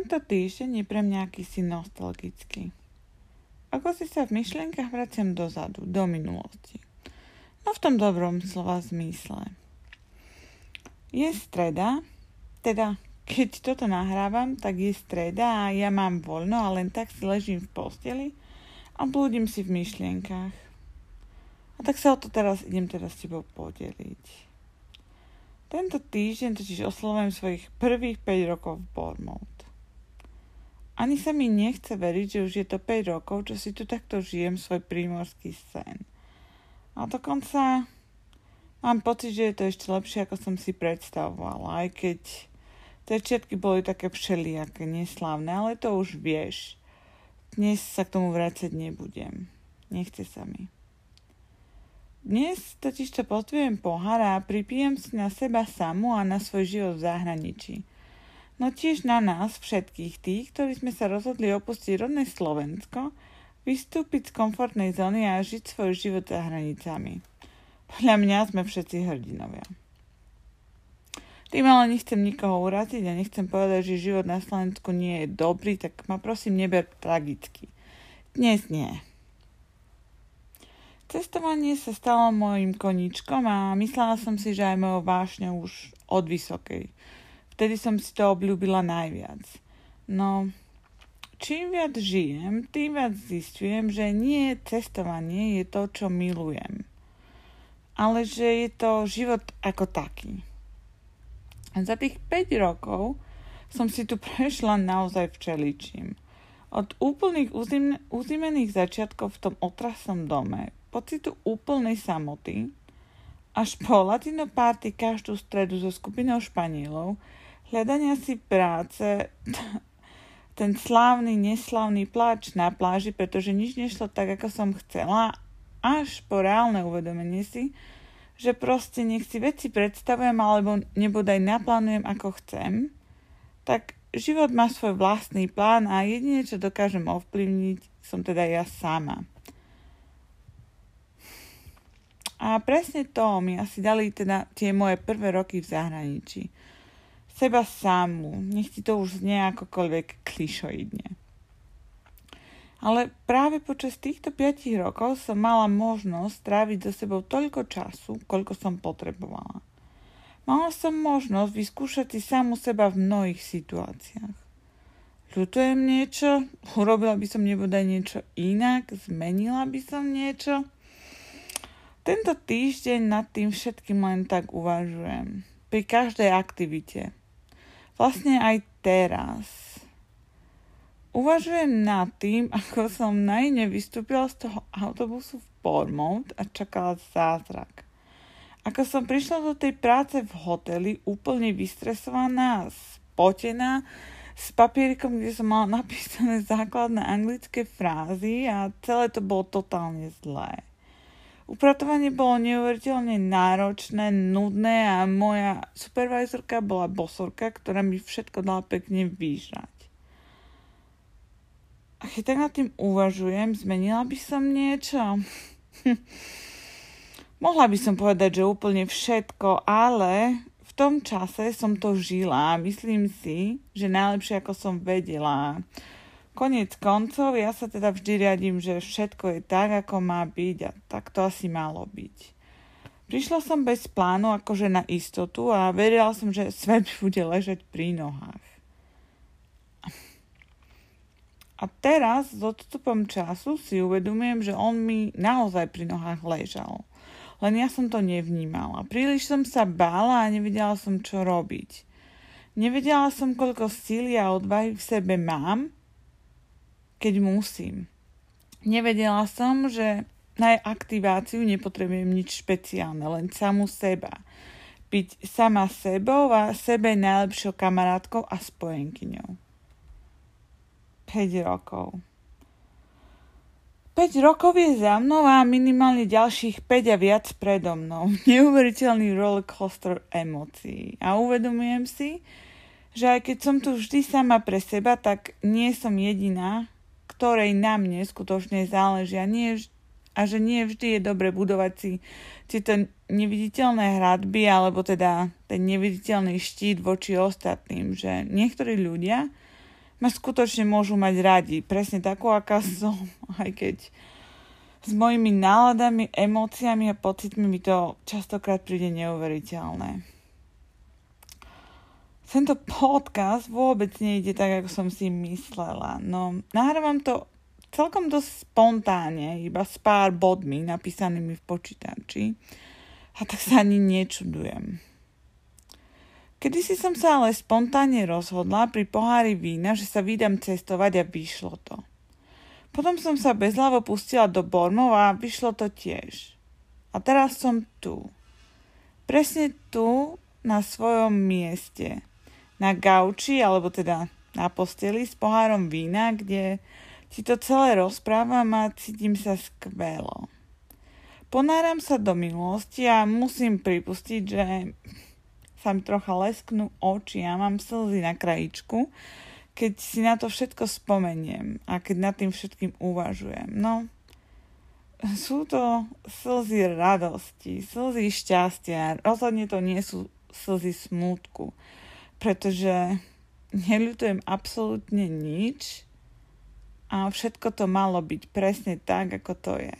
Tento týždeň je pre mňa akýsi nostalgický. Ako si sa v myšlienkach vraciam dozadu, do minulosti. No v tom dobrom slova zmysle. Je streda, teda keď toto nahrávam, tak je streda a ja mám voľno a len tak si ležím v posteli a blúdim si v myšlienkach. A tak sa o to teraz idem teraz s tebou podeliť. Tento týždeň totiž oslovujem svojich prvých 5 rokov v Bournemouth. Ani sa mi nechce veriť, že už je to 5 rokov, čo si tu takto žijem svoj prímorský sen. A dokonca mám pocit, že je to ešte lepšie, ako som si predstavovala, aj keď začiatky boli také všelijaké, neslávne, ale to už vieš. Dnes sa k tomu vrácať nebudem. Nechce sa mi. Dnes totiž to potvujem pohár a pripijem si na seba samu a na svoj život v zahraničí. No tiež na nás, všetkých tých, ktorí sme sa rozhodli opustiť rodné Slovensko, vystúpiť z komfortnej zóny a žiť svoj život za hranicami. Podľa mňa sme všetci hrdinovia. Tým ale nechcem nikoho uraziť a nechcem povedať, že život na Slovensku nie je dobrý, tak ma prosím neber tragicky. Dnes nie. Cestovanie sa stalo môjim koničkom a myslela som si, že aj mojou vášňou už od vysokej. Vtedy som si to obľúbila najviac. No, čím viac žijem, tým viac zistujem, že nie cestovanie je to, čo milujem, ale že je to život ako taký. A za tých 5 rokov som si tu prešla naozaj včeličím. Od úplných uzimených začiatkov v tom otrasnom dome, pocitu úplnej samoty, až po latino party každú stredu so skupinou Španielov, hľadania si práce, ten slávny, neslavný pláč na pláži, pretože nič nešlo tak, ako som chcela, až po reálne uvedomenie si, že proste nech si veci predstavujem alebo nebodaj naplánujem ako chcem, tak život má svoj vlastný plán a jedine, čo dokážem ovplyvniť, som teda ja sama. A presne to mi asi dali teda tie moje prvé roky v zahraničí. Seba samu, nech ti to už znie akokoľvek klišoidne. Ale práve počas týchto 5 rokov som mala možnosť stráviť so sebou toľko času, koľko som potrebovala. Mala som možnosť vyskúšať si samu seba v mnohých situáciách. Ľutujem niečo, urobila by som nebodaj niečo inak, zmenila by som niečo – tento týždeň nad tým všetkým len tak uvažujem. Pri každej aktivite. Vlastne aj teraz. Uvažujem nad tým, ako som na iné vystúpila z toho autobusu v Bournemouth a čakala zázrak. Ako som prišla do tej práce v hoteli úplne vystresovaná, spotená, s papierikom, kde som mala napísané základné anglické frázy a celé to bolo totálne zlé. Upratovanie bolo neuveriteľne náročné, nudné a moja supervisorka bola bosorka, ktorá mi všetko dala pekne vyžrať. A keď tak nad tým uvažujem, zmenila by som niečo? Mohla by som povedať, že úplne všetko, ale v tom čase som to žila a myslím si, že najlepšie ako som vedela. Konec koncov, ja sa teda vždy riadím, že všetko je tak, ako má byť a tak to asi malo byť. Prišla som bez plánu, akože na istotu a verila som, že svet bude ležať pri nohách. A teraz s odstupom času si uvedomujem, že on mi naozaj pri nohách ležal. Len ja som to nevnímala. Príliš som sa bála a nevedela som, čo robiť. Nevedela som, koľko síly a odvahy v sebe mám keď musím. Nevedela som, že na aktiváciu nepotrebujem nič špeciálne, len samú seba. Byť sama sebou a sebe najlepšou kamarátkou a spojenkyňou. 5 rokov. 5 rokov je za mnou a minimálne ďalších 5 a viac predo mnou. Neuveriteľný rollercoaster emócií. A uvedomujem si, že aj keď som tu vždy sama pre seba, tak nie som jediná, ktorej na mne skutočne záleží a, nie, a že nie vždy je dobre budovať si tieto neviditeľné hradby alebo teda ten neviditeľný štít voči ostatným, že niektorí ľudia ma skutočne môžu mať radi, presne takú, aká som, aj keď s mojimi náladami, emóciami a pocitmi mi to častokrát príde neuveriteľné. Tento podcast vôbec nejde tak, ako som si myslela. No, nahrávam to celkom dosť spontánne, iba s pár bodmi napísanými v počítači. A tak sa ani nečudujem. Kedy si som sa ale spontánne rozhodla pri pohári vína, že sa vydám cestovať a vyšlo to. Potom som sa bezľavo pustila do Bormov a vyšlo to tiež. A teraz som tu. Presne tu, na svojom mieste. Na gauči, alebo teda na posteli s pohárom vína, kde ti to celé rozprávam a cítim sa skvelo. Ponáram sa do minulosti a musím pripustiť, že sa mi trocha lesknú oči a mám slzy na krajičku, keď si na to všetko spomeniem a keď nad tým všetkým uvažujem. No, sú to slzy radosti, slzy šťastia. Rozhodne to nie sú slzy smútku, pretože neľutujem absolútne nič a všetko to malo byť presne tak, ako to je.